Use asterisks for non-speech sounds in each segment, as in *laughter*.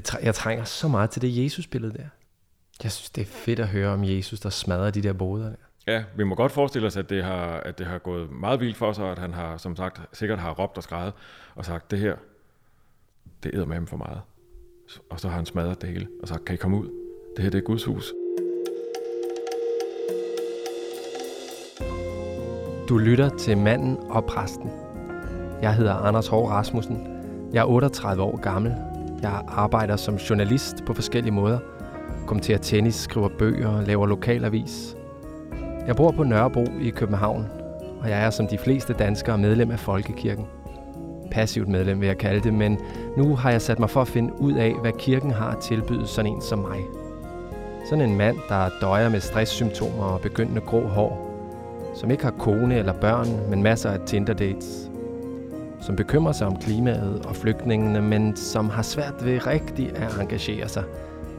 det, jeg trænger så meget til det Jesus-billede der. Jeg synes, det er fedt at høre om Jesus, der smadrer de der boder der. Ja, vi må godt forestille os, at det har, at det har gået meget vildt for sig, og at han har, som sagt, sikkert har råbt og skrevet og sagt, det her, det æder med ham for meget. Og så har han smadret det hele og sagt, kan I komme ud? Det her, det er Guds hus. Du lytter til Manden og Præsten. Jeg hedder Anders Hård Rasmussen. Jeg er 38 år gammel. Jeg arbejder som journalist på forskellige måder. Kommenterer tennis, skriver bøger, laver lokalavis. Jeg bor på Nørrebro i København, og jeg er som de fleste danskere medlem af Folkekirken. Passivt medlem vil jeg kalde det, men nu har jeg sat mig for at finde ud af, hvad kirken har at tilbyde sådan en som mig. Sådan en mand, der døjer med stresssymptomer og begyndende grå hår, som ikke har kone eller børn, men masser af Tinder-dates, som bekymrer sig om klimaet og flygtningene, men som har svært ved rigtig at engagere sig.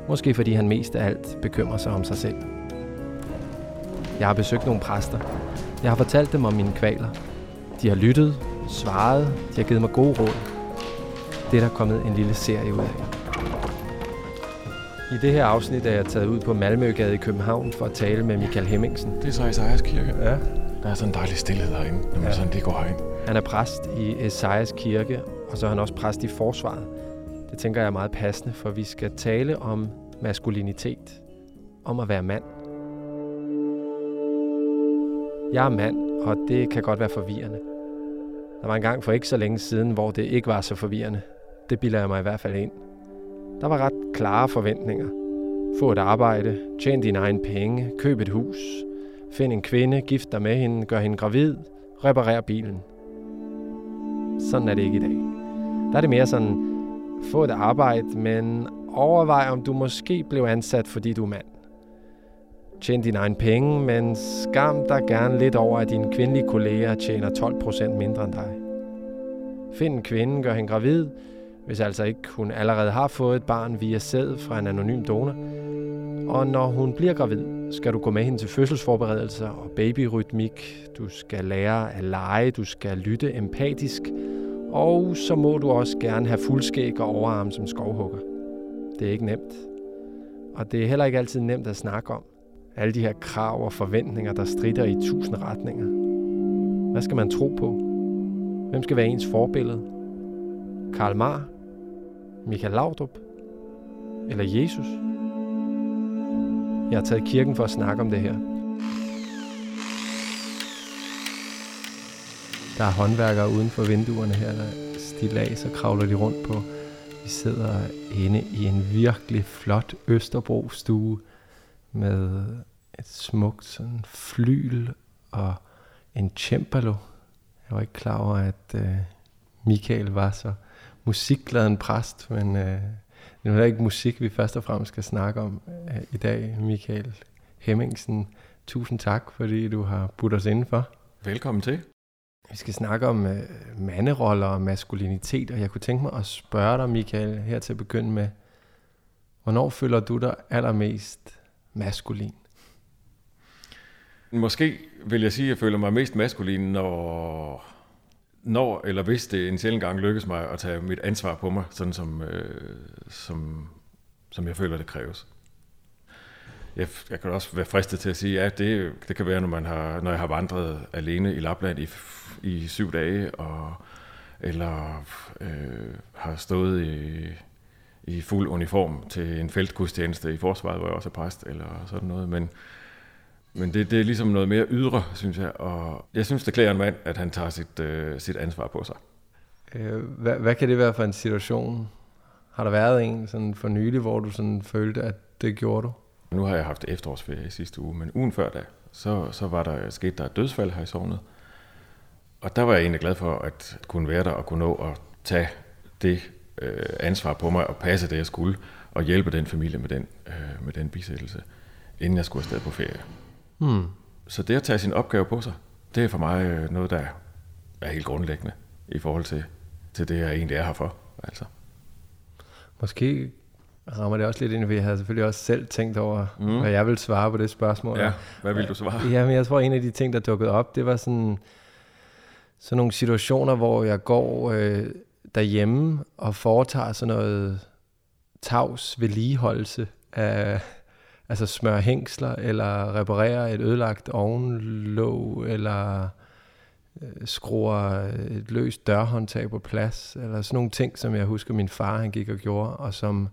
Måske fordi han mest af alt bekymrer sig om sig selv. Jeg har besøgt nogle præster. Jeg har fortalt dem om mine kvaler. De har lyttet, svaret, de har givet mig gode råd. Det er der kommet en lille serie ud af. I det her afsnit er jeg taget ud på Malmøgade i København for at tale med Michael Hemmingsen. Det er så Esajas kirke. Ja. Der er sådan en dejlig stillhed derinde, når man ja. sådan lige går herind. Han er præst i Esajas kirke, og så er han også præst i forsvaret. Det tænker jeg er meget passende, for vi skal tale om maskulinitet. Om at være mand. Jeg er mand, og det kan godt være forvirrende. Der var en gang for ikke så længe siden, hvor det ikke var så forvirrende. Det bilder jeg mig i hvert fald ind. Der var ret klare forventninger. Få et arbejde, tjene dine egne penge, køb et hus, find en kvinde, gift dig med hende, gør hende gravid, reparer bilen. Sådan er det ikke i dag. Der er det mere sådan, få et arbejde, men overvej, om du måske blev ansat, fordi du er mand. Tjen dine egne penge, men skam dig gerne lidt over, at dine kvindelige kolleger tjener 12% mindre end dig. Find en kvinde, gør hende gravid, hvis altså ikke hun allerede har fået et barn via sæd fra en anonym donor. Og når hun bliver gravid, skal du gå med hende til fødselsforberedelser og babyrytmik. Du skal lære at lege, du skal lytte empatisk, og så må du også gerne have fuldskæg og overarm som skovhugger. Det er ikke nemt. Og det er heller ikke altid nemt at snakke om. Alle de her krav og forventninger, der strider i tusind retninger. Hvad skal man tro på? Hvem skal være ens forbillede? Karl Marr? Michael Laudrup? Eller Jesus? Jeg har taget kirken for at snakke om det her. Der er håndværkere uden for vinduerne her, der stilag, så kravler de rundt på. Vi sidder inde i en virkelig flot Østerbro-stue med et smukt sådan flyl og en cembalo. Jeg var ikke klar over, at øh, Michael var så musikglad en præst, men øh, det er ikke musik, vi først og fremmest skal snakke om øh, i dag. Michael Hemmingsen, tusind tak, fordi du har budt os indenfor. Velkommen til. Vi skal snakke om øh, manderoller og maskulinitet, og jeg kunne tænke mig at spørge dig, Michael, her til at begynde med, hvornår føler du dig allermest maskulin? Måske vil jeg sige, at jeg føler mig mest maskulin, når, når eller hvis det en sjældent gang lykkes mig at tage mit ansvar på mig, sådan som, øh, som, som jeg føler, det kræves. Jeg, jeg kan også være fristet til at sige, at ja, det, det kan være, når, man har, når jeg har vandret alene i Lapland i, i syv dage, og, eller øh, har stået i, i fuld uniform til en feltgudstjeneste i forsvaret, hvor jeg også er præst, eller sådan noget. Men, men det, det er ligesom noget mere ydre, synes jeg. Og jeg synes, det klæder en mand, at han tager sit, øh, sit ansvar på sig. Øh, hvad, hvad kan det være for en situation? Har der været en sådan for nylig, hvor du sådan følte, at det gjorde du? Nu har jeg haft efterårsferie i sidste uge, men ugen før da, så, så var der sket der et dødsfald her i sovnet. Og der var jeg egentlig glad for at kunne være der og kunne nå at tage det øh, ansvar på mig og passe det, jeg skulle, og hjælpe den familie med den, øh, med den bisættelse, inden jeg skulle afsted på ferie. Hmm. Så det at tage sin opgave på sig, det er for mig øh, noget, der er helt grundlæggende i forhold til, til det, jeg egentlig er her for. Altså. Måske rammer det også lidt ind, for jeg havde selvfølgelig også selv tænkt over, mm. hvad jeg vil svare på det spørgsmål. Ja, hvad vil du svare? Ja, men jeg tror, en af de ting, der dukkede op, det var sådan, sådan nogle situationer, hvor jeg går øh, derhjemme og foretager sådan noget tavs vedligeholdelse af, altså smøre hængsler, eller reparere et ødelagt ovenlåg, eller øh, skruer et løst dørhåndtag på plads, eller sådan nogle ting, som jeg husker min far han gik og gjorde, og som,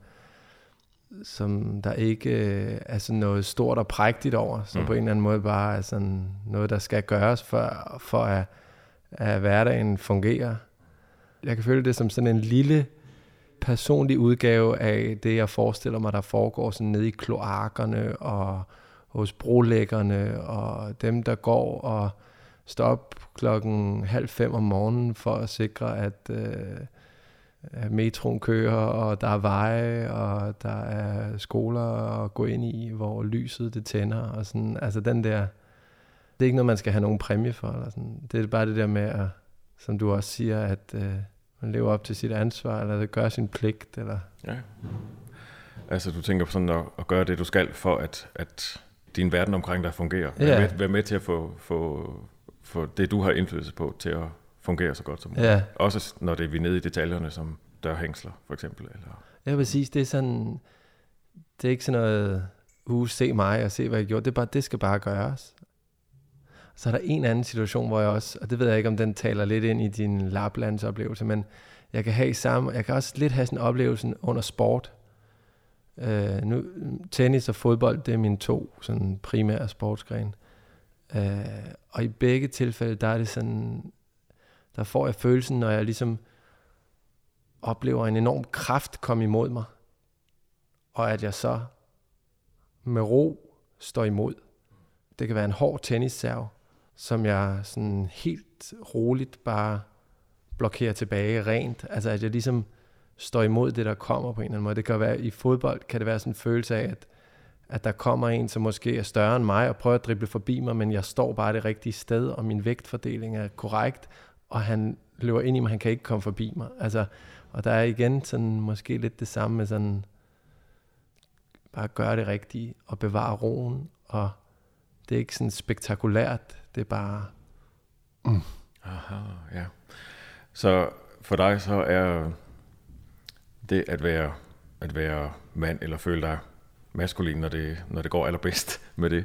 som der ikke øh, er sådan noget stort og prægtigt over, som mm. på en eller anden måde bare er sådan noget, der skal gøres for, for at, at hverdagen fungerer. Jeg kan føle det som sådan en lille personlig udgave af det, jeg forestiller mig, der foregår sådan nede i kloakkerne og hos brolæggerne og dem, der går og står op klokken halv fem om morgenen for at sikre, at, øh, at metroen kører, og der er veje, og der er skoler at gå ind i, hvor lyset det tænder, og sådan, altså den der, det er ikke noget, man skal have nogen præmie for, eller sådan. det er bare det der med, at, som du også siger, at øh, man lever op til sit ansvar, eller det gør sin pligt, eller... Ja. Altså du tænker på sådan at, at gøre det, du skal, for at, at din verden omkring dig fungerer. Ja. Vær, med, vær med til at få, få, få det, du har indflydelse på, til at fungere så godt som muligt. Ja. Også når det er vi nede i detaljerne, som dørhængsler for eksempel. Eller... Ja, præcis. Det er sådan... Det er ikke sådan noget, uh, se mig og se, hvad jeg gjorde. Det, er bare, det skal bare gøres. Så er der en anden situation, hvor jeg også, og det ved jeg ikke, om den taler lidt ind i din Laplands oplevelse, men jeg kan have samme, jeg kan også lidt have sådan en oplevelse under sport. Øh, nu, tennis og fodbold, det er mine to sådan primære sportsgrene. Øh, og i begge tilfælde, der er det sådan, der får jeg følelsen, når jeg ligesom oplever en enorm kraft komme imod mig, og at jeg så med ro står imod. Det kan være en hård tennisserv, som jeg sådan helt roligt bare blokerer tilbage rent. Altså at jeg ligesom står imod det, der kommer på en eller anden måde. Det kan være i fodbold, kan det være sådan en følelse af, at, at der kommer en, som måske er større end mig, og prøver at drible forbi mig, men jeg står bare det rigtige sted, og min vægtfordeling er korrekt, og han løber ind i mig, han kan ikke komme forbi mig. Altså, og der er igen sådan måske lidt det samme med sådan, bare gøre det rigtige, og bevare roen, og det er ikke sådan spektakulært, det er bare... Mm. Aha, ja. Så for dig så er det at være, at være mand, eller føle dig maskulin, når det, når det går allerbedst med det,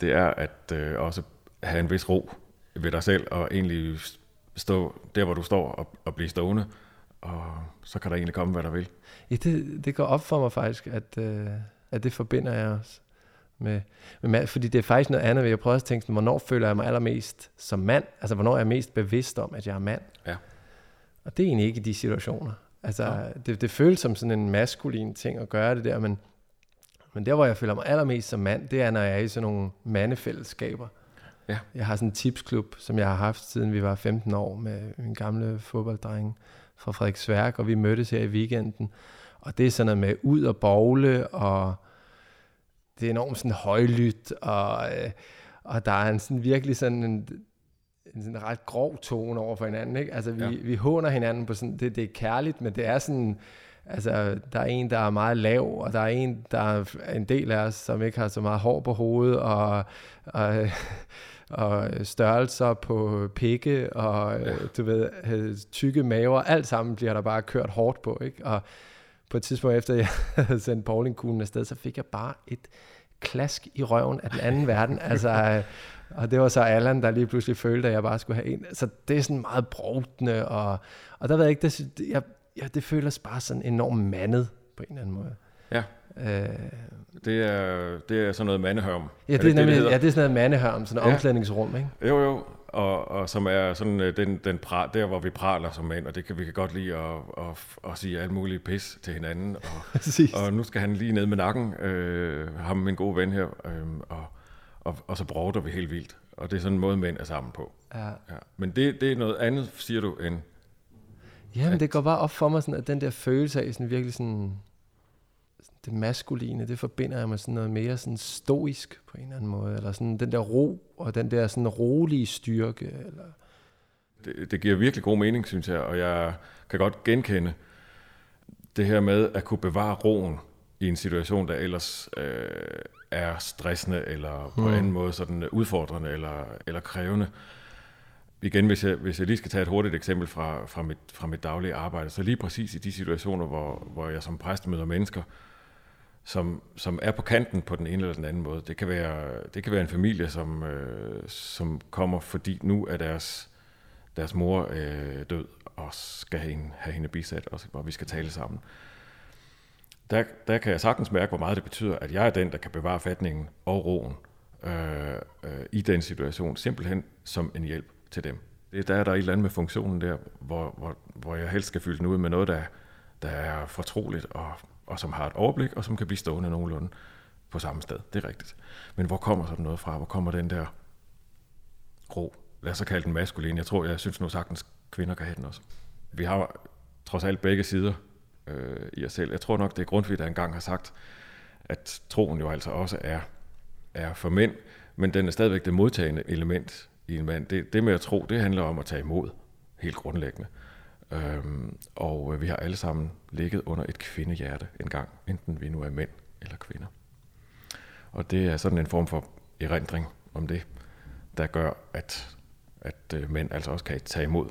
det er at øh, også have en vis ro ved dig selv, og egentlig stå der, hvor du står, og, og blive stående, og så kan der egentlig komme, hvad der vil. Ja, det, det går op for mig faktisk, at, øh, at det forbinder jeg også med, med mand, fordi det er faktisk noget andet, jeg prøver at tænke, hvornår føler jeg mig allermest som mand? Altså, hvornår er jeg mest bevidst om, at jeg er mand? Ja. Og det er egentlig ikke i de situationer. Altså, ja. det, det føles som sådan en maskulin ting at gøre det der, men, men der, hvor jeg føler mig allermest som mand, det er, når jeg er i sådan nogle mandefællesskaber. Ja. Jeg har sådan en tipsklub, som jeg har haft, siden vi var 15 år, med min gamle fodbolddreng fra Frederiksværk, og vi mødtes her i weekenden. Og det er sådan noget med ud og bogle, og det er enormt sådan højlydt, og, øh, og der er en sådan virkelig sådan en, en sådan ret grov tone over for hinanden. Ikke? Altså vi, ja. vi håner hinanden på sådan, det, det er kærligt, men det er sådan, altså der er en, der er meget lav, og der er en, der er en del af os, som ikke har så meget hår på hovedet, og, og, *laughs* og størrelser på pikke, og ja. du ved, tykke maver, alt sammen bliver der bare kørt hårdt på, ikke? Og, på et tidspunkt efter jeg *laughs* havde sendt bowlingkuglen afsted, så fik jeg bare et klask i røven af den anden verden. Altså, øh, og det var så Allan, der lige pludselig følte, at jeg bare skulle have en. Så det er sådan meget brugtende, og, og der ved jeg ikke, det, jeg, ja, det føles bare sådan enormt mandet på en eller anden måde. Ja. Øh, det, er, det er sådan noget mandehørm. Ja, det er, det, nemlig, det, ja, det er sådan noget mandehørm, sådan et ja. omklædningsrum, ikke? Jo, jo, og, og som er sådan øh, den, den pra, der, hvor vi praler som mænd, og det kan vi kan godt lide at, at, at sige alt muligt pis til hinanden. Og, *laughs* og nu skal han lige ned med nakken, øh, ham min gode ven her, øh, og, og, og så bråder vi helt vildt. Og det er sådan en måde, mænd er sammen på. Ja. ja. Men det, det er noget andet, siger du, end... Jamen, at... det går bare op for mig, sådan, at den der følelse af sådan virkelig sådan det maskuline, det forbinder jeg med sådan noget mere sådan stoisk på en eller anden måde, eller sådan den der ro, og den der sådan rolige styrke. Eller... Det, det giver virkelig god mening, synes jeg, og jeg kan godt genkende det her med at kunne bevare roen i en situation, der ellers øh, er stressende, eller på mm. en anden måde sådan udfordrende, eller, eller krævende. igen, hvis jeg, hvis jeg lige skal tage et hurtigt eksempel fra, fra, mit, fra mit daglige arbejde, så lige præcis i de situationer, hvor, hvor jeg som præst møder mennesker, som, som er på kanten på den ene eller den anden måde. Det kan være, det kan være en familie, som, øh, som kommer, fordi nu er deres, deres mor øh, død, og skal have hende, have hende bisat, og, og vi skal tale sammen. Der, der kan jeg sagtens mærke, hvor meget det betyder, at jeg er den, der kan bevare fatningen og roen øh, øh, i den situation, simpelthen som en hjælp til dem. Det, der er der et eller andet med funktionen der, hvor, hvor, hvor jeg helst skal fylde den ud med noget, der, der er fortroligt, og, og som har et overblik, og som kan blive stående nogenlunde på samme sted. Det er rigtigt. Men hvor kommer sådan noget fra? Hvor kommer den der ro? Lad os så kalde den maskulin. Jeg tror, jeg synes nu sagtens, kvinder kan have den også. Vi har trods alt begge sider øh, i os selv. Jeg tror nok, det er Grundtvig, der engang har sagt, at troen jo altså også er, er for mænd, men den er stadigvæk det modtagende element i en mand. Det, det med at tro, det handler om at tage imod, helt grundlæggende. Øhm, og øh, vi har alle sammen ligget under et kvindehjerte en gang, enten vi nu er mænd eller kvinder. Og det er sådan en form for erindring om det, der gør, at, at øh, mænd altså også kan tage imod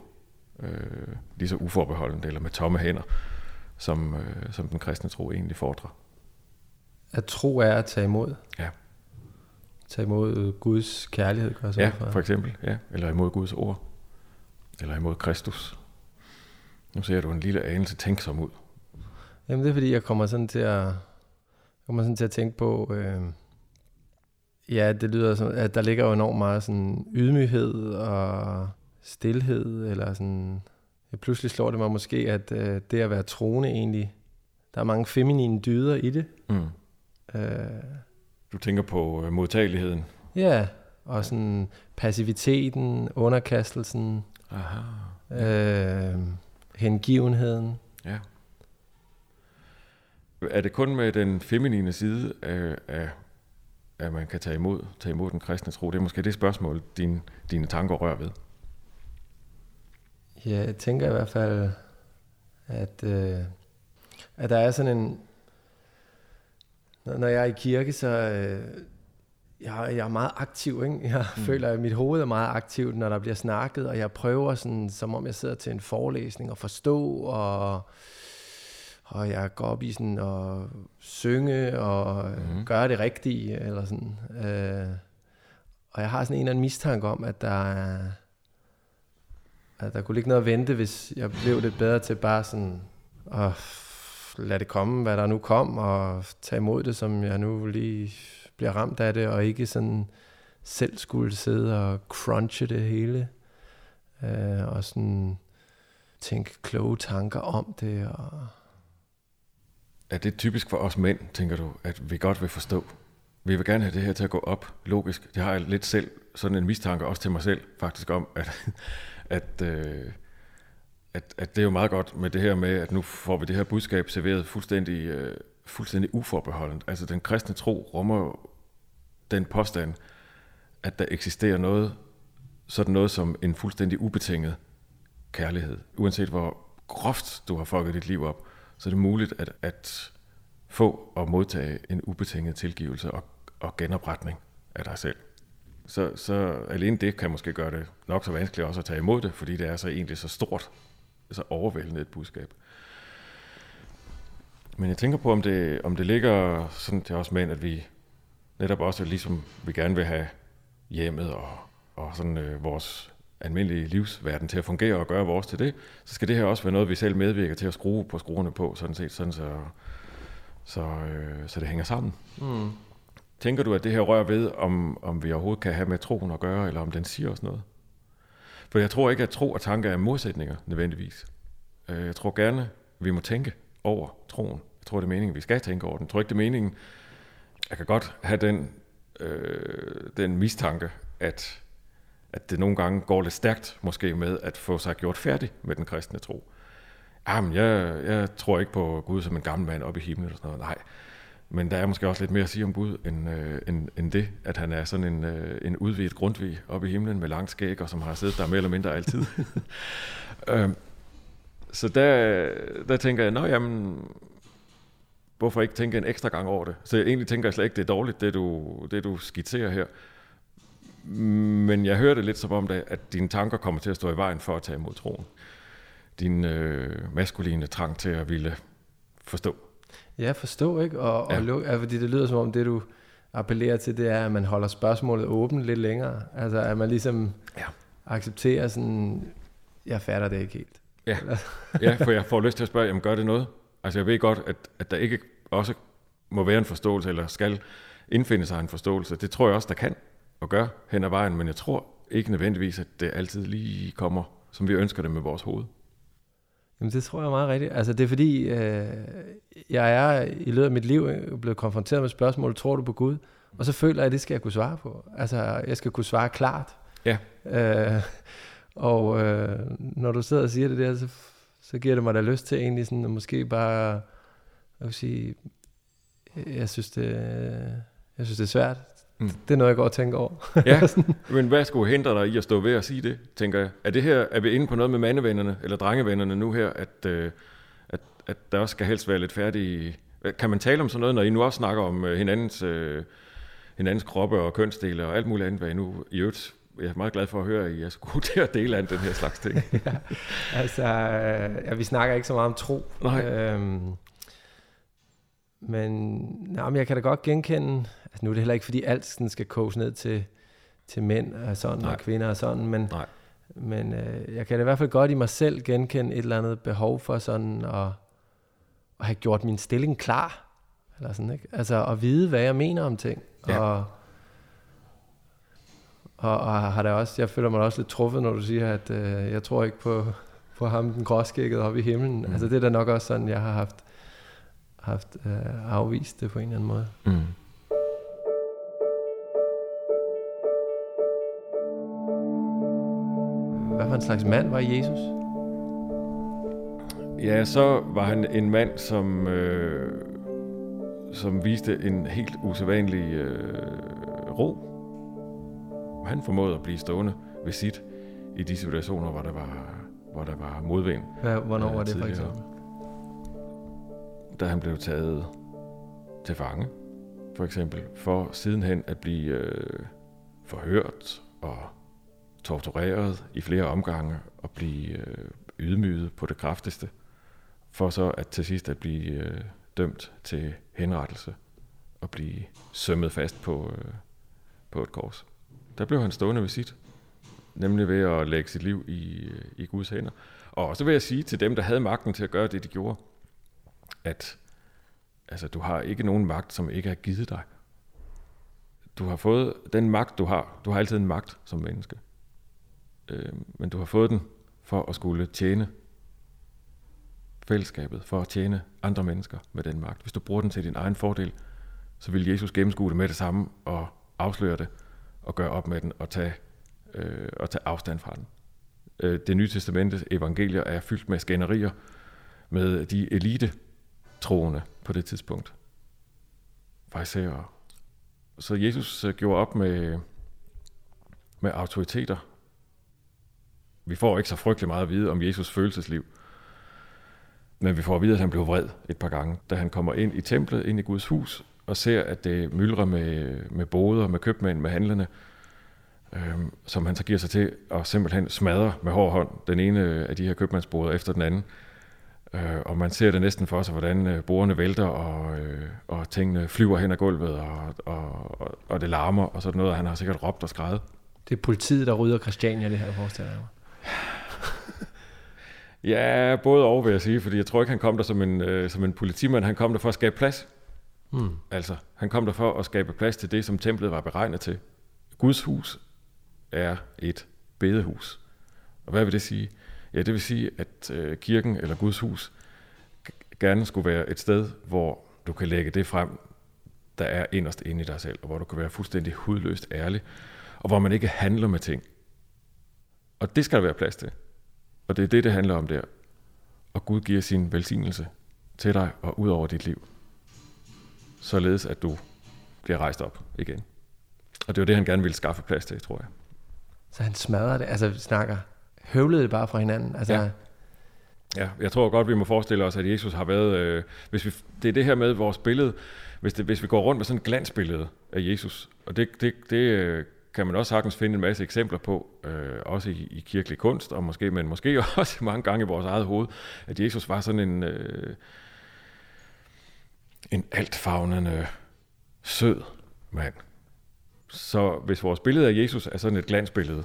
øh, lige så uforbeholdent eller med tomme hænder, som, øh, som den kristne tro egentlig fordrer. At tro er at tage imod? Ja tage imod Guds kærlighed, gør Ja, for eksempel. Ja. Eller imod Guds ord. Eller imod Kristus. Nu ser du en lille anelse tænksom ud. Jamen det er fordi, jeg kommer sådan til at, kommer sådan til at tænke på, øh, ja, det lyder som, at der ligger jo enormt meget sådan ydmyghed og stillhed, eller sådan, ja, pludselig slår det mig måske, at øh, det at være troende egentlig, der er mange feminine dyder i det. Mm. Øh, du tænker på øh, modtageligheden? Ja, og sådan passiviteten, underkastelsen, Aha. Øh, hengivenheden. Ja. Er det kun med den feminine side af, af at man kan tage imod, tage imod den kristne tro? Det er måske det spørgsmål, din, dine tanker rører ved. Ja, jeg tænker i hvert fald, at, øh, at der er sådan en, når jeg er i kirke, så øh, jeg, jeg er meget aktiv. Ikke? Jeg mm. føler, at mit hoved er meget aktivt, når der bliver snakket, og jeg prøver, sådan, som om jeg sidder til en forelæsning, og forstå, og, og jeg går op i sådan at synge, og mm. gøre det rigtige, eller sådan. Øh, og jeg har sådan en eller anden mistanke om, at der er, at der kunne ligge noget at vente, hvis jeg blev lidt bedre til bare sådan at lade det komme, hvad der nu kom, og tage imod det, som jeg nu lige bliver ramt af det, og ikke sådan selv skulle sidde og crunche det hele, øh, og sådan tænke kloge tanker om det. Og er det typisk for os mænd, tænker du, at vi godt vil forstå? Vi vil gerne have det her til at gå op logisk. Det har jeg lidt selv sådan en mistanke også til mig selv, faktisk om, at, *laughs* at øh, at, at det er jo meget godt med det her med, at nu får vi det her budskab serveret fuldstændig, øh, fuldstændig uforbeholdent. Altså den kristne tro rummer den påstand, at der eksisterer noget, sådan noget som en fuldstændig ubetinget kærlighed. Uanset hvor groft du har fucket dit liv op, så er det muligt at, at få og modtage en ubetinget tilgivelse og, og genopretning af dig selv. Så, så alene det kan måske gøre det nok så vanskeligt også at tage imod det, fordi det er så egentlig så stort så overvældende et budskab. Men jeg tænker på, om det, om det ligger sådan til os mænd, at vi netop også, ligesom vi gerne vil have hjemmet og, og sådan øh, vores almindelige livsverden til at fungere og gøre vores til det, så skal det her også være noget, vi selv medvirker til at skrue på skruerne på, sådan set, sådan så, så, øh, så det hænger sammen. Mm. Tænker du, at det her rører ved, om, om vi overhovedet kan have med troen at gøre, eller om den siger os noget? For jeg tror ikke, at tro og tanke er modsætninger nødvendigvis. Øh, jeg tror gerne, vi må tænke over troen. Jeg tror, det er meningen, vi skal tænke over den. Jeg tror ikke, det er meningen. Jeg kan godt have den, øh, den mistanke, at, at det nogle gange går lidt stærkt, måske med at få sig gjort færdig med den kristne tro. Jamen, jeg, jeg tror ikke på Gud som en gammel mand oppe i himlen eller sådan noget. Nej, men der er måske også lidt mere at sige om Gud, end, øh, end, end det, at han er sådan en, øh, en udvidet grundvig oppe i himlen med langt skæg, og som har siddet der mere eller mindre altid. *laughs* øh, så der, der tænker jeg, nå jamen, hvorfor ikke tænke en ekstra gang over det? Så jeg egentlig tænker jeg slet ikke, det er dårligt, det du, det du skitserer her. Men jeg hører det lidt som om, det, at dine tanker kommer til at stå i vejen for at tage imod troen. Din øh, maskuline trang til at ville forstå. Ja, forstå, ikke? Og, ja. og luk, altså, fordi det lyder som om, det du appellerer til, det er, at man holder spørgsmålet åbent lidt længere. Altså, at man ligesom ja. accepterer sådan, jeg fatter det ikke helt. Ja. *laughs* ja, for jeg får lyst til at spørge, jamen gør det noget? Altså jeg ved godt, at, at der ikke også må være en forståelse, eller skal indfinde sig en forståelse. Det tror jeg også, der kan og gør hen ad vejen, men jeg tror ikke nødvendigvis, at det altid lige kommer, som vi ønsker det med vores hoved. Jamen det tror jeg er meget rigtigt. Altså det er fordi, øh, jeg er i løbet af mit liv blevet konfronteret med spørgsmålet, tror du på Gud? Og så føler jeg, at det skal jeg kunne svare på. Altså jeg skal kunne svare klart. Ja. Øh, og øh, når du sidder og siger det der, så, så giver det mig da lyst til egentlig sådan, at måske bare, jeg vil sige, jeg synes det, jeg synes det er svært. Mm. Det er noget, jeg går og tænker over. ja, *laughs* men hvad skulle hindre dig i at stå ved og sige det, tænker jeg? Er det her, er vi inde på noget med mandevennerne, eller drengevennerne nu her, at, øh, at, at der også skal helst være lidt færdige... Kan man tale om sådan noget, når I nu også snakker om øh, hinandens, øh, hinandens kroppe og kønsdele og alt muligt andet, hvad I nu i øvrigt jeg er meget glad for at høre, at I er så gode *laughs* til at dele af den her slags ting. *laughs* ja, altså, ja, vi snakker ikke så meget om tro. Nej. Øhm, men, nej, men jeg kan da godt genkende, altså nu er det heller ikke, fordi alt sådan skal koges ned til, til mænd og sådan, nej. og kvinder og sådan, men, nej. men øh, jeg kan da i hvert fald godt i mig selv genkende et eller andet behov for sådan at, at have gjort min stilling klar. Eller sådan, ikke? Altså at vide, hvad jeg mener om ting. Ja. Og, og, og har det også, jeg føler mig også lidt truffet, når du siger, at øh, jeg tror ikke på, på ham, den gråskægget oppe i himlen. Mm. Altså det er da nok også sådan, jeg har haft, haft øh, afvist det på en eller anden måde. Mm. Hvad for en slags mand var Jesus? Ja, så var han en mand, som, øh, som viste en helt usædvanlig øh, ro han formåede at blive stående ved sit i de situationer, hvor der var, hvor der var modvind. Ja, hvornår var det for eksempel? Da han blev taget til fange, for eksempel, for sidenhen at blive øh, forhørt og tortureret i flere omgange og blive øh, ydmyget på det kraftigste, for så at til sidst at blive øh, dømt til henrettelse og blive sømmet fast på, øh, på et kors der blev han stående ved sit. Nemlig ved at lægge sit liv i, i Guds hænder. Og så vil jeg sige til dem, der havde magten til at gøre det, de gjorde, at altså, du har ikke nogen magt, som ikke er givet dig. Du har fået den magt, du har. Du har altid en magt som menneske. Øh, men du har fået den for at skulle tjene fællesskabet, for at tjene andre mennesker med den magt. Hvis du bruger den til din egen fordel, så vil Jesus gennemskue det med det samme og afsløre det at gøre op med den og tage, øh, og tage afstand fra den. Øh, det nye testamente evangelier er fyldt med skænderier med de elite troende på det tidspunkt. Fariserer. Så Jesus øh, gjorde op med, med autoriteter. Vi får ikke så frygtelig meget at vide om Jesus følelsesliv. Men vi får at vide, at han blev vred et par gange, da han kommer ind i templet, ind i Guds hus, og ser, at det myldrer med, med boder, med købmænd, med handlerne, øhm, som han så giver sig til at simpelthen smadre med hård hånd den ene af de her købmandsboder efter den anden. Øh, og man ser det næsten for sig, hvordan øh, bordene vælter, og, øh, og tingene flyver hen ad gulvet, og, og, og, og det larmer, og sådan noget, og han har sikkert råbt og skrevet. Det er politiet, der rydder Christiania, det her forestiller jeg mig. Ja, både og vil jeg sige, fordi jeg tror ikke, han kom der som en, øh, som en politimand, han kom der for at skabe plads. Mm. Altså, han kom der for at skabe plads til det, som templet var beregnet til. Guds hus er et bedehus. Og hvad vil det sige? Ja, det vil sige, at øh, kirken eller Guds hus gerne skulle være et sted, hvor du kan lægge det frem, der er inderst inde i dig selv, og hvor du kan være fuldstændig hudløst ærlig, og hvor man ikke handler med ting. Og det skal der være plads til. Og det er det, det handler om der. Og Gud giver sin velsignelse til dig og ud over dit liv således at du bliver rejst op igen. Og det var det, han gerne ville skaffe plads til, tror jeg. Så han smadrer det, altså snakker, høvlede det bare fra hinanden? Altså, ja. Ja, jeg tror godt, vi må forestille os, at Jesus har været... Øh, hvis vi, det er det her med vores billede. Hvis, det, hvis vi går rundt med sådan et glansbillede af Jesus, og det, det, det øh, kan man også sagtens finde en masse eksempler på, øh, også i, i kirkelig kunst, og måske, men måske *laughs* også mange gange i vores eget hoved, at Jesus var sådan en, øh, en altfavnende, sød mand. Så hvis vores billede af Jesus er sådan et glansbillede,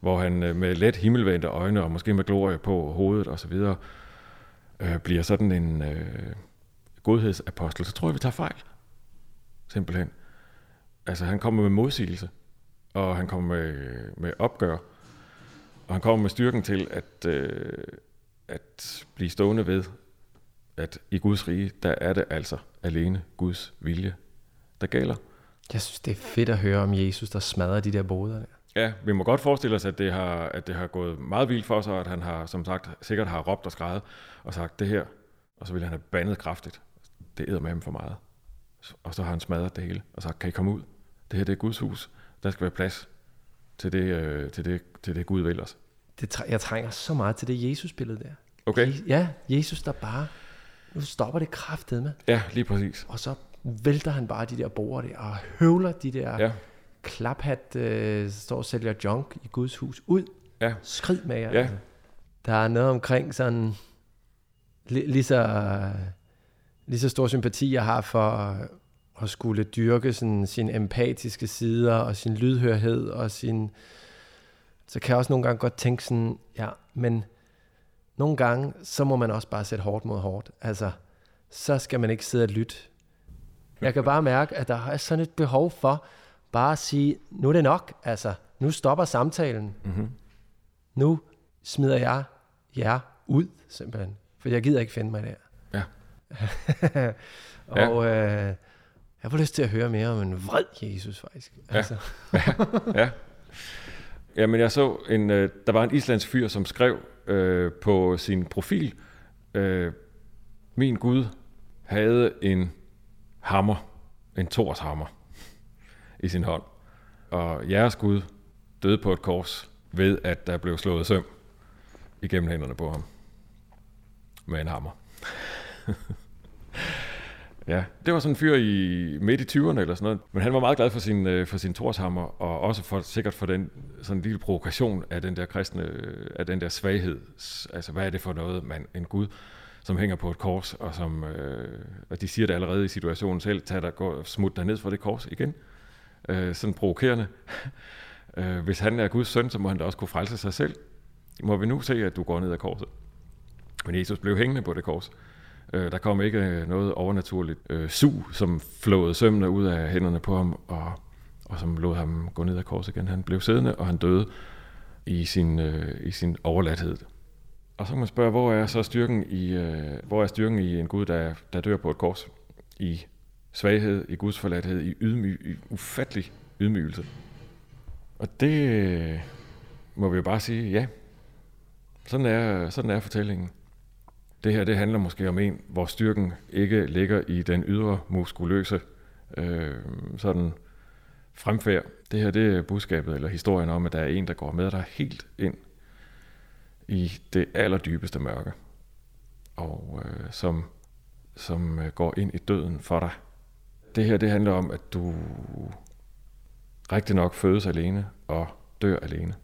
hvor han øh, med let himmelvendte øjne og måske med glorie på hovedet osv., øh, bliver sådan en øh, godhedsapostel, så tror jeg, vi tager fejl. Simpelthen. Altså, han kommer med modsigelse, og han kommer med, med opgør, og han kommer med styrken til at, øh, at blive stående ved, at i Guds rige, der er det altså alene Guds vilje, der gælder. Jeg synes, det er fedt at høre om Jesus, der smadrer de der boder der. Ja, vi må godt forestille os, at det har, at det har gået meget vildt for sig, at han har, som sagt, sikkert har råbt og skrevet og sagt det her, og så ville han have bandet kraftigt. Det æder med ham for meget. Og så har han smadret det hele og sagt, kan I komme ud? Det her det er Guds hus. Der skal være plads til det, øh, til det, til det Gud vil os. Det, træ- jeg trænger så meget til det Jesus-billede der. Okay? Je- Ja, Jesus der bare, nu stopper det kraftet med, Ja, lige præcis. og så vælter han bare de der borer der, og høvler de der ja. Klaphat, øh, står og sælger junk i Guds hus ud. ja, Skrid med jer. Ja. altså. Der er noget omkring sådan, li- lige så, lige så stor sympati, jeg har for at skulle dyrke sådan sine empatiske sider, og sin lydhørhed, og sin, så kan jeg også nogle gange godt tænke sådan, ja, men nogle gange, så må man også bare sætte hårdt mod hårdt. Altså, så skal man ikke sidde og lytte. Jeg kan bare mærke, at der er sådan et behov for bare at sige, nu er det nok. Altså, nu stopper samtalen. mm-hmm. Nu smider jeg jer ud, simpelthen. For jeg gider ikke finde mig der. Ja. *laughs* og øh, jeg får lyst til at høre mere om en vred Jesus, faktisk. Ja. Altså, ja. *laughs* Jamen, jeg så en, øh, der var en islandsk fyr, som skrev øh, på sin profil, øh, min Gud havde en hammer, en Thors hammer, i sin hånd. Og jeres Gud døde på et kors ved, at der blev slået søm igennem hænderne på ham med en hammer. *laughs* Ja, det var sådan en fyr i midt i 20'erne eller sådan noget. Men han var meget glad for sin, øh, for sin torshammer, og også for, sikkert for den sådan en lille provokation af den der kristne, af den der svaghed. Altså, hvad er det for noget, man, en Gud, som hænger på et kors, og som, øh, og de siger det allerede i situationen selv, tag dig, gå, smut dig ned fra det kors igen. Øh, sådan provokerende. *laughs* Øh, hvis han er Guds søn, så må han da også kunne frelse sig selv. Må vi nu se, at du går ned ad korset. Men Jesus blev hængende på det kors. Øh, Øh, der kom ikke øh, noget overnaturligt øh, sug, som flåede sømmene ud af hænderne på ham, og, og som lod ham gå ned af kors igen. Han blev siddende, og han døde i sin, øh, i sin overladthed. Og så kan man spørge, hvor er så styrken i, øh, hvor er styrken i en Gud, der, der dør på et kors? I svaghed, i Guds forladthed, i, ydmy, i ufattelig ydmygelse. Og det øh, må vi jo bare sige, ja, sådan er, sådan er fortællingen. Det her det handler måske om en, hvor styrken ikke ligger i den ydre muskuløse øh, sådan fremfærd. Det her det er budskabet eller historien om, at der er en, der går med dig helt ind i det allerdybeste mørke, og øh, som, som øh, går ind i døden for dig. Det her det handler om, at du rigtig nok fødes alene og dør alene.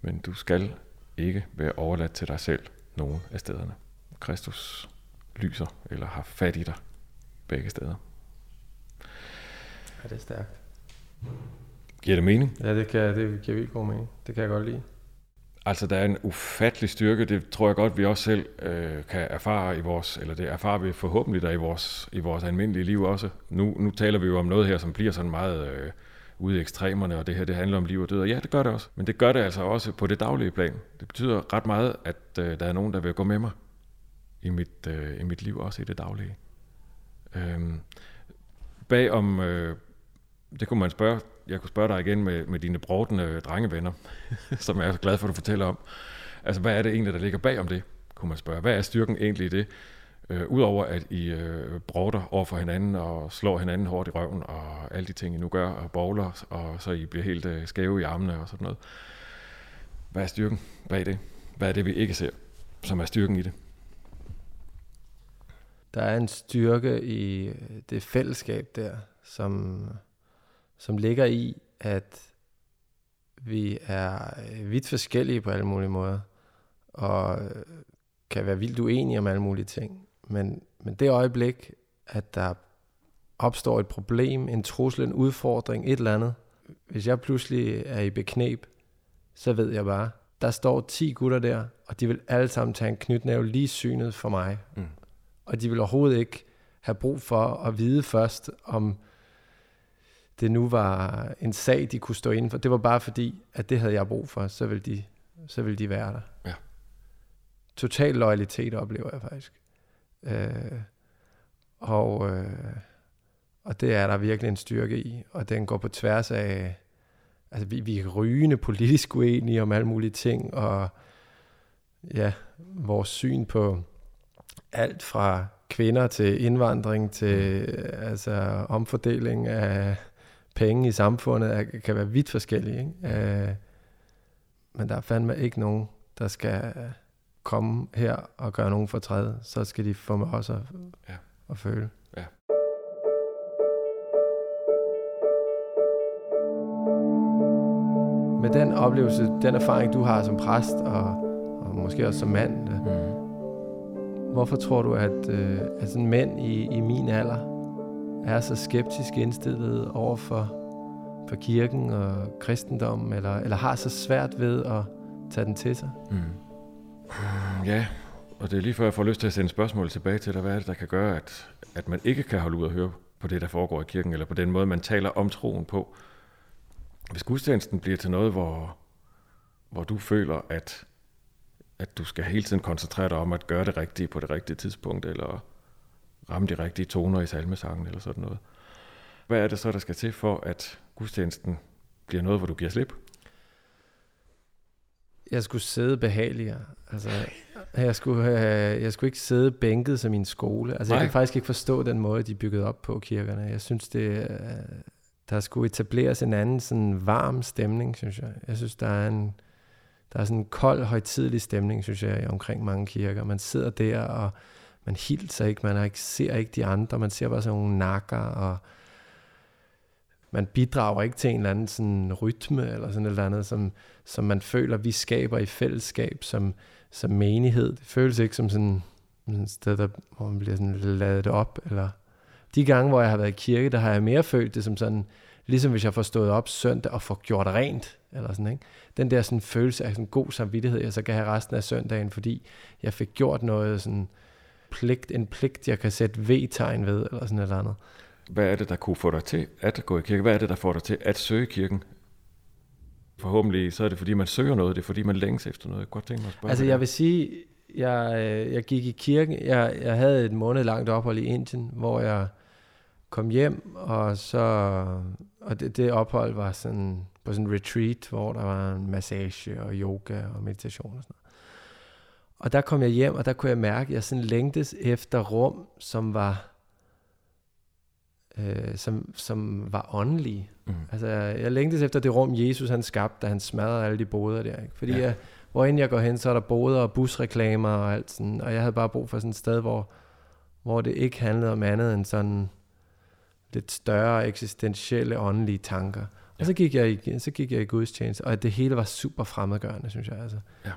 Men du skal ikke være overladt til dig selv nogen af stederne. Kristus lyser eller har fat i dig begge steder. ja, det er stærkt. Giver det mening? Ja, det, kan, det giver vildt god mening. Det kan jeg godt lide. Altså, der er en ufattelig styrke. Det tror jeg godt, vi også selv øh, kan erfare i vores, eller det erfarer vi forhåbentlig der i vores, i vores almindelige liv også. Nu, nu taler vi jo om noget her, som bliver sådan meget øh, ude i ekstremerne, og det her, det handler om liv og død. Og ja, det gør det også. Men det gør det altså også på det daglige plan. Det betyder ret meget, at øh, der er nogen, der vil gå med mig i mit, øh, i mit liv, også i det daglige. Øhm, bag om, øh, det kunne man spørge, jeg kunne spørge dig igen med, med dine brodende drengevenner, *laughs* som jeg er så glad for, at du fortæller om. Altså, hvad er det egentlig, der ligger bag om det, kunne man spørge. Hvad er styrken egentlig i det? Øh, Udover at I øh, broder over for hinanden og slår hinanden hårdt i røven og alle de ting, I nu gør og bowler, og så I bliver helt øh, skæve i armene og sådan noget. Hvad er styrken bag det? Hvad er det, vi ikke ser, som er styrken i det? Der er en styrke i øh, det fællesskab der, som, som ligger i, at vi er øh, vidt forskellige på alle mulige måder, og øh, kan være vildt uenige om alle mulige ting. Men, men det øjeblik, at der opstår et problem, en trussel, en udfordring, et eller andet, hvis jeg pludselig er i beknep, så ved jeg bare, der står 10 gutter der, og de vil alle sammen tage en knytnæve lige synet for mig. Mm. Og de vil overhovedet ikke have brug for at vide først, om det nu var en sag, de kunne stå inden for. Det var bare fordi, at det havde jeg brug for, så ville de, så ville de være der. Ja. Total loyalitet oplever jeg faktisk. Øh, og, øh, og det er der virkelig en styrke i, og den går på tværs af, altså vi, vi er rygende politisk uenige om alle mulige ting, og ja, vores syn på alt fra kvinder til indvandring til mm. altså omfordeling af penge i samfundet er, kan være vidt forskellige. Ikke? Øh, men der er fandme ikke nogen, der skal komme her og gøre nogen fortræd. Så skal de få mig også at, ja. at føle. Ja. Med den oplevelse, den erfaring, du har som præst og, og måske også som mand, mm. hvorfor tror du, at, øh, at sådan mænd i, i min alder er så skeptisk indstillet over for, for kirken og kristendommen, eller, eller har så svært ved at tage den til sig? Mm. Mm, ja, og det er lige før, jeg får lyst til at sende spørgsmål tilbage til dig. Hvad er det, der kan gøre, at, at man ikke kan holde ud og høre på det, der foregår i kirken, eller på den måde, man taler om troen på? Hvis gudstjenesten bliver til noget, hvor, hvor du føler, at, at du skal hele tiden koncentrere dig om at gøre det rigtige på det rigtige tidspunkt, eller ramme de rigtige toner i salmesangen eller sådan noget. Hvad er det så, der skal til for, at gudstjenesten bliver noget, hvor du giver slip? Jeg skulle sidde behageligere. Altså, jeg skulle, øh, jeg skulle ikke sidde bænket som min skole. Altså, Nej. jeg kan faktisk ikke forstå den måde, de bygget op på kirkerne. Jeg synes, det, øh, der skulle etableres en anden sådan varm stemning, synes jeg. Jeg synes, der er en, der er sådan en kold, højtidlig stemning, synes jeg, omkring mange kirker. Man sidder der og man hilser ikke, man ikke, ser ikke de andre, man ser bare sådan nogle nakker, og man bidrager ikke til en eller anden sådan rytme, eller sådan et eller andet, som, som man føler, vi skaber i fællesskab som, som menighed. Det føles ikke som sådan, sådan et sted, der, hvor man bliver sådan ladet op, eller de gange, hvor jeg har været i kirke, der har jeg mere følt det som sådan, ligesom hvis jeg får stået op søndag og får gjort rent, eller sådan, ikke? Den der sådan følelse af sådan god samvittighed, jeg så kan have resten af søndagen, fordi jeg fik gjort noget sådan, pligt, en pligt, jeg kan sætte V-tegn ved, eller sådan et eller andet. Hvad er det, der kunne få dig til at gå i kirke? Hvad er det, der får dig til at søge kirken? Forhåbentlig så er det, fordi man søger noget, det er, fordi man længes efter noget. Jeg godt tænke mig at spørge Altså, jeg vil sige, jeg, øh, jeg gik i kirken, jeg, jeg havde et måned langt ophold i Indien, hvor jeg kom hjem, og så, og det, det ophold var sådan, på sådan en retreat, hvor der var en massage og yoga og meditation og sådan noget. Og der kom jeg hjem, og der kunne jeg mærke, at jeg sådan længtes efter rum, som var, øh, som, som var åndelige. Mm. Altså, jeg længtes efter det rum, Jesus han skabte, da han smadrede alle de boder der. Ikke? Fordi ja. jeg, hvor end jeg går hen, så er der boder og busreklamer og alt sådan. Og jeg havde bare brug for sådan et sted, hvor, hvor det ikke handlede om andet end sådan lidt større eksistentielle åndelige tanker. Og så gik jeg i, så gik jeg i gudstjeneste, og det hele var super fremmedgørende, synes jeg. Altså. Ja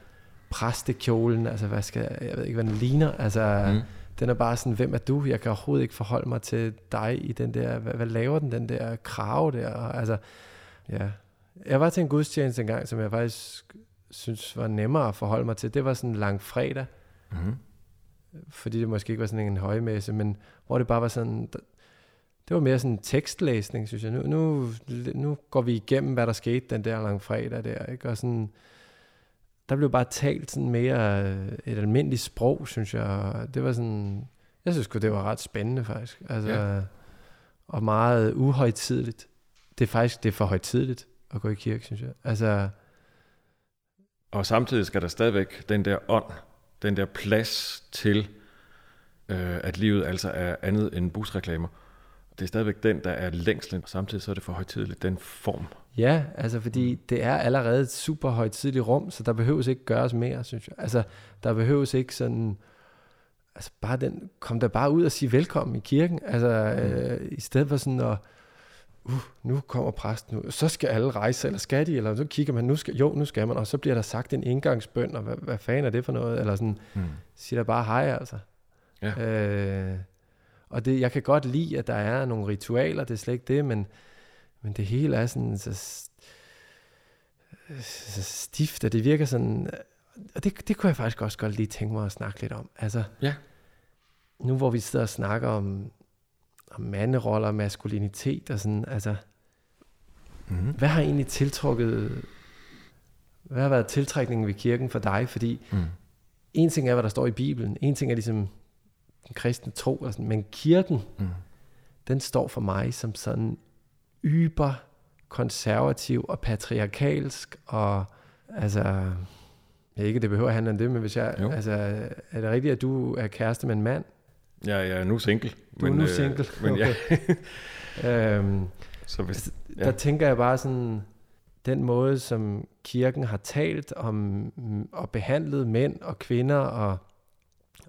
præstekjolen, altså hvad skal, jeg ved ikke, hvad den ligner, altså mm. Den er bare sådan, hvem er du? Jeg kan overhovedet ikke forholde mig til dig i den der, hvad, hvad laver den, den der krav der, og, altså, ja. Jeg var til en gudstjeneste engang, som jeg faktisk synes var nemmere at forholde mig til. Det var sådan en lang fredag, mm. fordi det måske ikke var sådan en højmesse, men hvor det bare var sådan, det var mere sådan en tekstlæsning, synes jeg. Nu, nu, nu går vi igennem, hvad der skete den der lang fredag der, ikke? Og sådan, der blev bare talt sådan mere øh, et almindeligt sprog, synes jeg. Det var sådan, jeg synes det var ret spændende faktisk. Altså, ja. Og meget uhøjtidligt. Det er faktisk det er for højtidligt at gå i kirke, synes jeg. Altså, og samtidig skal der stadigvæk den der ånd, den der plads til, øh, at livet altså er andet end busreklamer. Det er stadigvæk den, der er længslen. Samtidig så er det for højtidligt, den form Ja, altså fordi det er allerede et super højtidligt rum, så der behøves ikke gøres mere, synes jeg. Altså, der behøves ikke sådan, altså bare den, kom der bare ud og sige velkommen i kirken, altså mm. øh, i stedet for sådan at uh, nu kommer præsten, nu, så skal alle rejse, eller skal de, eller så kigger man, nu skal, jo, nu skal man, og så bliver der sagt en indgangsbøn, og hvad, hvad fanden er det for noget, eller sådan, mm. siger der bare hej, altså. Ja. Øh, og det, jeg kan godt lide, at der er nogle ritualer, det er slet ikke det, men, men det hele er sådan, så, så stift, og det virker sådan, og det, det kunne jeg faktisk også godt lige tænke mig at snakke lidt om. Altså, ja. nu hvor vi sidder og snakker om, om manderoller og maskulinitet og sådan, altså, mm-hmm. hvad har egentlig tiltrukket, hvad har været tiltrækningen ved kirken for dig? Fordi mm. en ting er, hvad der står i Bibelen, en ting er ligesom den kristne tro, og sådan, men kirken, mm. den står for mig som sådan yber konservativ og patriarkalsk, og altså, Ja, ikke det behøver at handle om det, men hvis jeg, altså, er det rigtigt, at du er kæreste med en mand? Ja, jeg er nu single. Du men, er nu øh, single? Øh, *laughs* men ja. øhm, så hvis, ja. Der tænker jeg bare sådan, den måde, som kirken har talt om og behandlet mænd og kvinder og,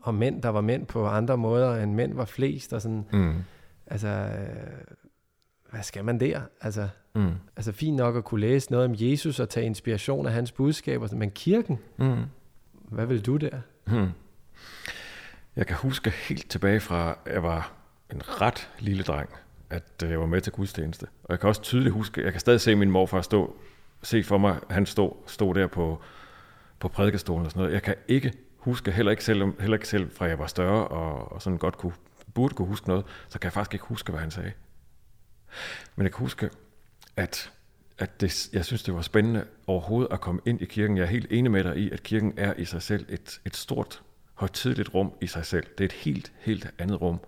og mænd, der var mænd på andre måder, end mænd var flest, og sådan, mm. altså, hvad skal man der? Altså, mm. altså fint nok at kunne læse noget om Jesus og tage inspiration af hans budskaber, men kirken, mm. hvad vil du der? Mm. Jeg kan huske helt tilbage fra, jeg var en ret lille dreng, at øh, jeg var med til gudstjeneste. Og jeg kan også tydeligt huske, jeg kan stadig se min morfar stå, se for mig, han stod, stod der på, på prædikestolen og sådan noget. Jeg kan ikke huske, heller ikke selv, heller ikke selv fra jeg var større og, og sådan godt kunne, burde kunne huske noget, så kan jeg faktisk ikke huske, hvad han sagde. Men jeg kan huske, at, at det, jeg synes, det var spændende overhovedet at komme ind i kirken. Jeg er helt enig med dig i, at kirken er i sig selv et, et stort, højtidligt rum i sig selv. Det er et helt, helt andet rum,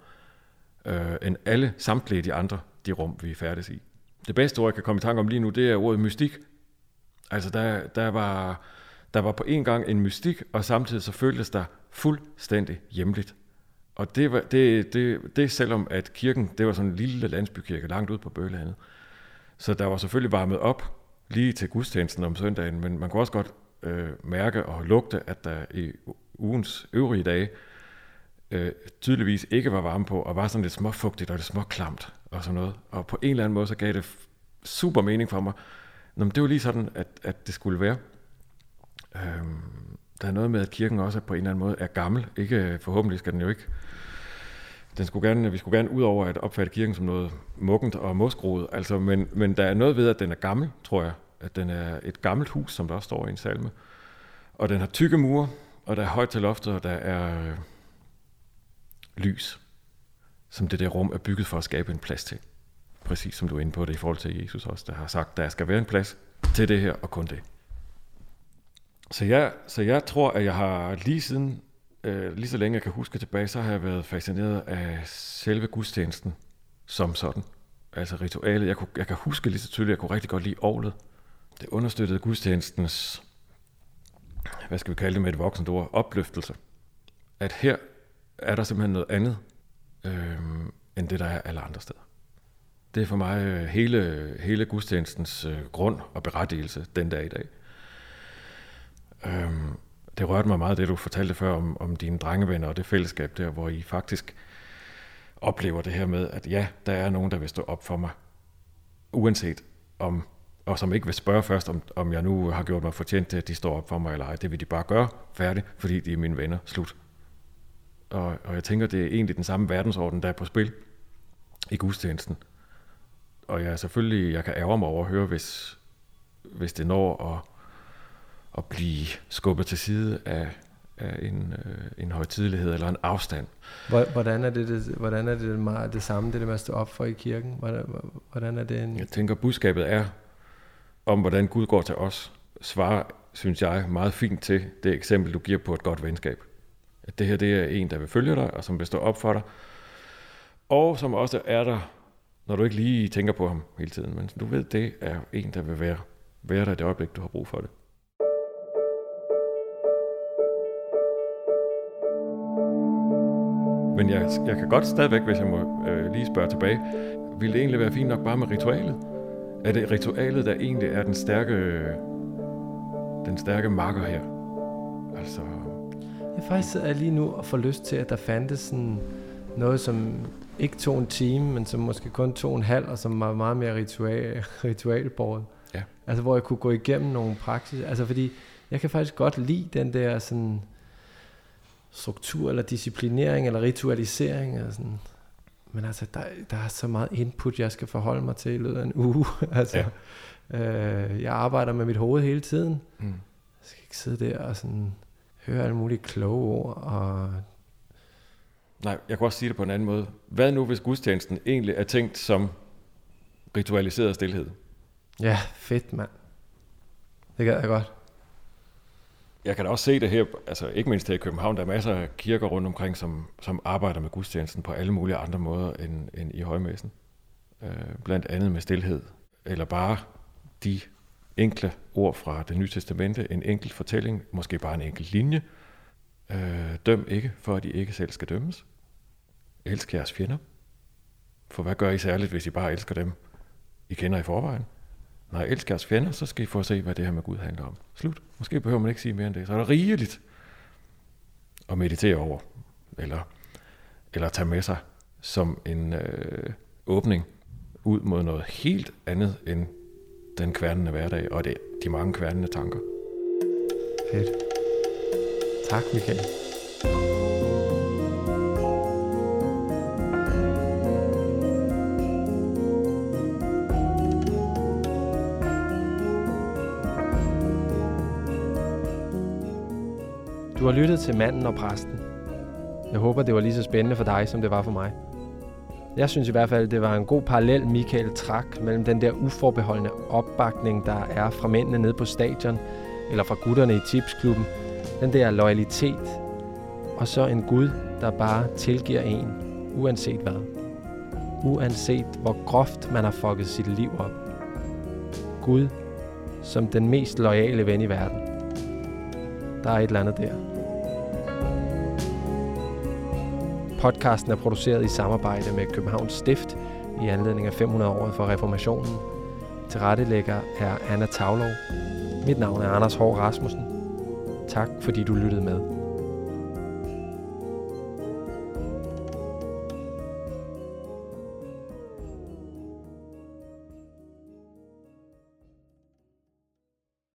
øh, end alle samtlige de andre de rum, vi er færdes i. Det bedste ord, jeg kan komme i tanke om lige nu, det er ordet mystik. Altså, der, der, var, der var på en gang en mystik, og samtidig så føltes der fuldstændig hjemligt. Og det, var, det, det, det selvom at kirken, det var sådan en lille landsbykirke langt ud på Bøgelandet. Så der var selvfølgelig varmet op lige til gudstjenesten om søndagen, men man kunne også godt øh, mærke og lugte, at der i ugens øvrige dage øh, tydeligvis ikke var varme på, og var sådan lidt småfugtigt og lidt småklamt og sådan noget. Og på en eller anden måde, så gav det super mening for mig. Nå, men det var lige sådan, at, at det skulle være. Øhm, der er noget med, at kirken også på en eller anden måde er gammel. Ikke, øh, forhåbentlig skal den jo ikke den skulle gerne, vi skulle gerne ud over at opfatte kirken som noget muggent og moskroet, altså, men, men der er noget ved, at den er gammel, tror jeg. At den er et gammelt hus, som der også står i en salme. Og den har tykke mure, og der er højt til loftet, og der er øh, lys, som det der rum er bygget for at skabe en plads til. Præcis som du er inde på det i forhold til Jesus også, der har sagt, der skal være en plads til det her, og kun det. Så jeg, så jeg tror, at jeg har lige siden øh, lige så længe jeg kan huske tilbage, så har jeg været fascineret af selve gudstjenesten som sådan. Altså ritualet. Jeg, kunne, jeg kan huske lige så tydeligt, at jeg kunne rigtig godt lide ovlet. Det understøttede gudstjenestens, hvad skal vi kalde det med et voksent ord, opløftelse. At her er der simpelthen noget andet, øh, end det, der er alle andre steder. Det er for mig øh, hele, hele gudstjenestens øh, grund og berettigelse den dag i dag. Øhm, det rørte mig meget, det du fortalte før om, om dine drengevenner og det fællesskab der, hvor I faktisk oplever det her med, at ja, der er nogen, der vil stå op for mig, uanset om, og som ikke vil spørge først, om, om jeg nu har gjort mig fortjent til, at de står op for mig eller ej. Det vil de bare gøre færdig, fordi de er mine venner. Slut. Og, og jeg tænker, det er egentlig den samme verdensorden, der er på spil i gudstjenesten. Og jeg selvfølgelig, jeg kan ærge mig over at høre, hvis, hvis det når at at blive skubbet til side af, af en, øh, en højtidelighed eller en afstand. Hvordan er det, det, hvordan er det meget det samme, det der med at stå op for i kirken? Hvordan, hvordan er det en... Jeg tænker, budskabet er om, hvordan Gud går til os, svarer, synes jeg, meget fint til det eksempel, du giver på et godt venskab. At det her det er en, der vil følge dig, og som vil stå op for dig, og som også er der, når du ikke lige tænker på ham hele tiden, men du ved, det er en, der vil være, være der i det øjeblik, du har brug for det. Men jeg, jeg kan godt stadigvæk, hvis jeg må øh, lige spørge tilbage, ville det egentlig være fint nok bare med ritualet? Er det ritualet, der egentlig er den stærke, den stærke marker her? Altså... Jeg faktisk er lige nu og får lyst til, at der fandtes sådan noget, som ikke tog en time, men som måske kun tog en halv, og som var meget mere ritual, *laughs* ritualbordet. Ja. Altså hvor jeg kunne gå igennem nogle praksis. Altså fordi jeg kan faktisk godt lide den der sådan struktur, eller disciplinering, eller ritualisering. Eller sådan. Men altså, der, der er så meget input, jeg skal forholde mig til i løbet af en uge. *laughs* altså, ja. øh, jeg arbejder med mit hoved hele tiden. Mm. Jeg skal ikke sidde der og sådan høre alle mulige kloge ord. Og... Nej, jeg kan også sige det på en anden måde. Hvad nu, hvis gudstjenesten egentlig er tænkt som ritualiseret stillhed? Ja, fedt mand. Det gad jeg godt. Jeg kan da også se det her, altså ikke mindst her i København, der er masser af kirker rundt omkring, som, som arbejder med gudstjenesten på alle mulige andre måder end, end i højmæssen. Øh, blandt andet med stillhed, eller bare de enkle ord fra det nye testamente, en enkelt fortælling, måske bare en enkelt linje. Øh, døm ikke, for at I ikke selv skal dømmes. Elsk jeres fjender. For hvad gør I særligt, hvis I bare elsker dem, I kender i forvejen? Når I elsker jeres fjender, så skal I få at se, hvad det her med Gud handler om. Slut. Måske behøver man ikke sige mere end det. Så er det rigeligt at meditere over, eller, eller tage med sig som en øh, åbning ud mod noget helt andet end den kværnende hverdag, og det, de mange kværnende tanker. Fedt. Tak, Michael. Du har lyttet til Manden og Præsten. Jeg håber, det var lige så spændende for dig, som det var for mig. Jeg synes i hvert fald, det var en god parallel, Michael trak mellem den der uforbeholdende opbakning, der er fra mændene nede på stadion, eller fra gutterne i tipsklubben. Den der loyalitet. Og så en Gud, der bare tilgiver en, uanset hvad. Uanset hvor groft man har fucket sit liv op. Gud som den mest loyale ven i verden. Der er et eller andet der. Podcasten er produceret i samarbejde med Københavns Stift i anledning af 500-året for reformationen. Tilrettelægger er Anna Tavlov. Mit navn er Anders Hård Rasmussen. Tak fordi du lyttede med.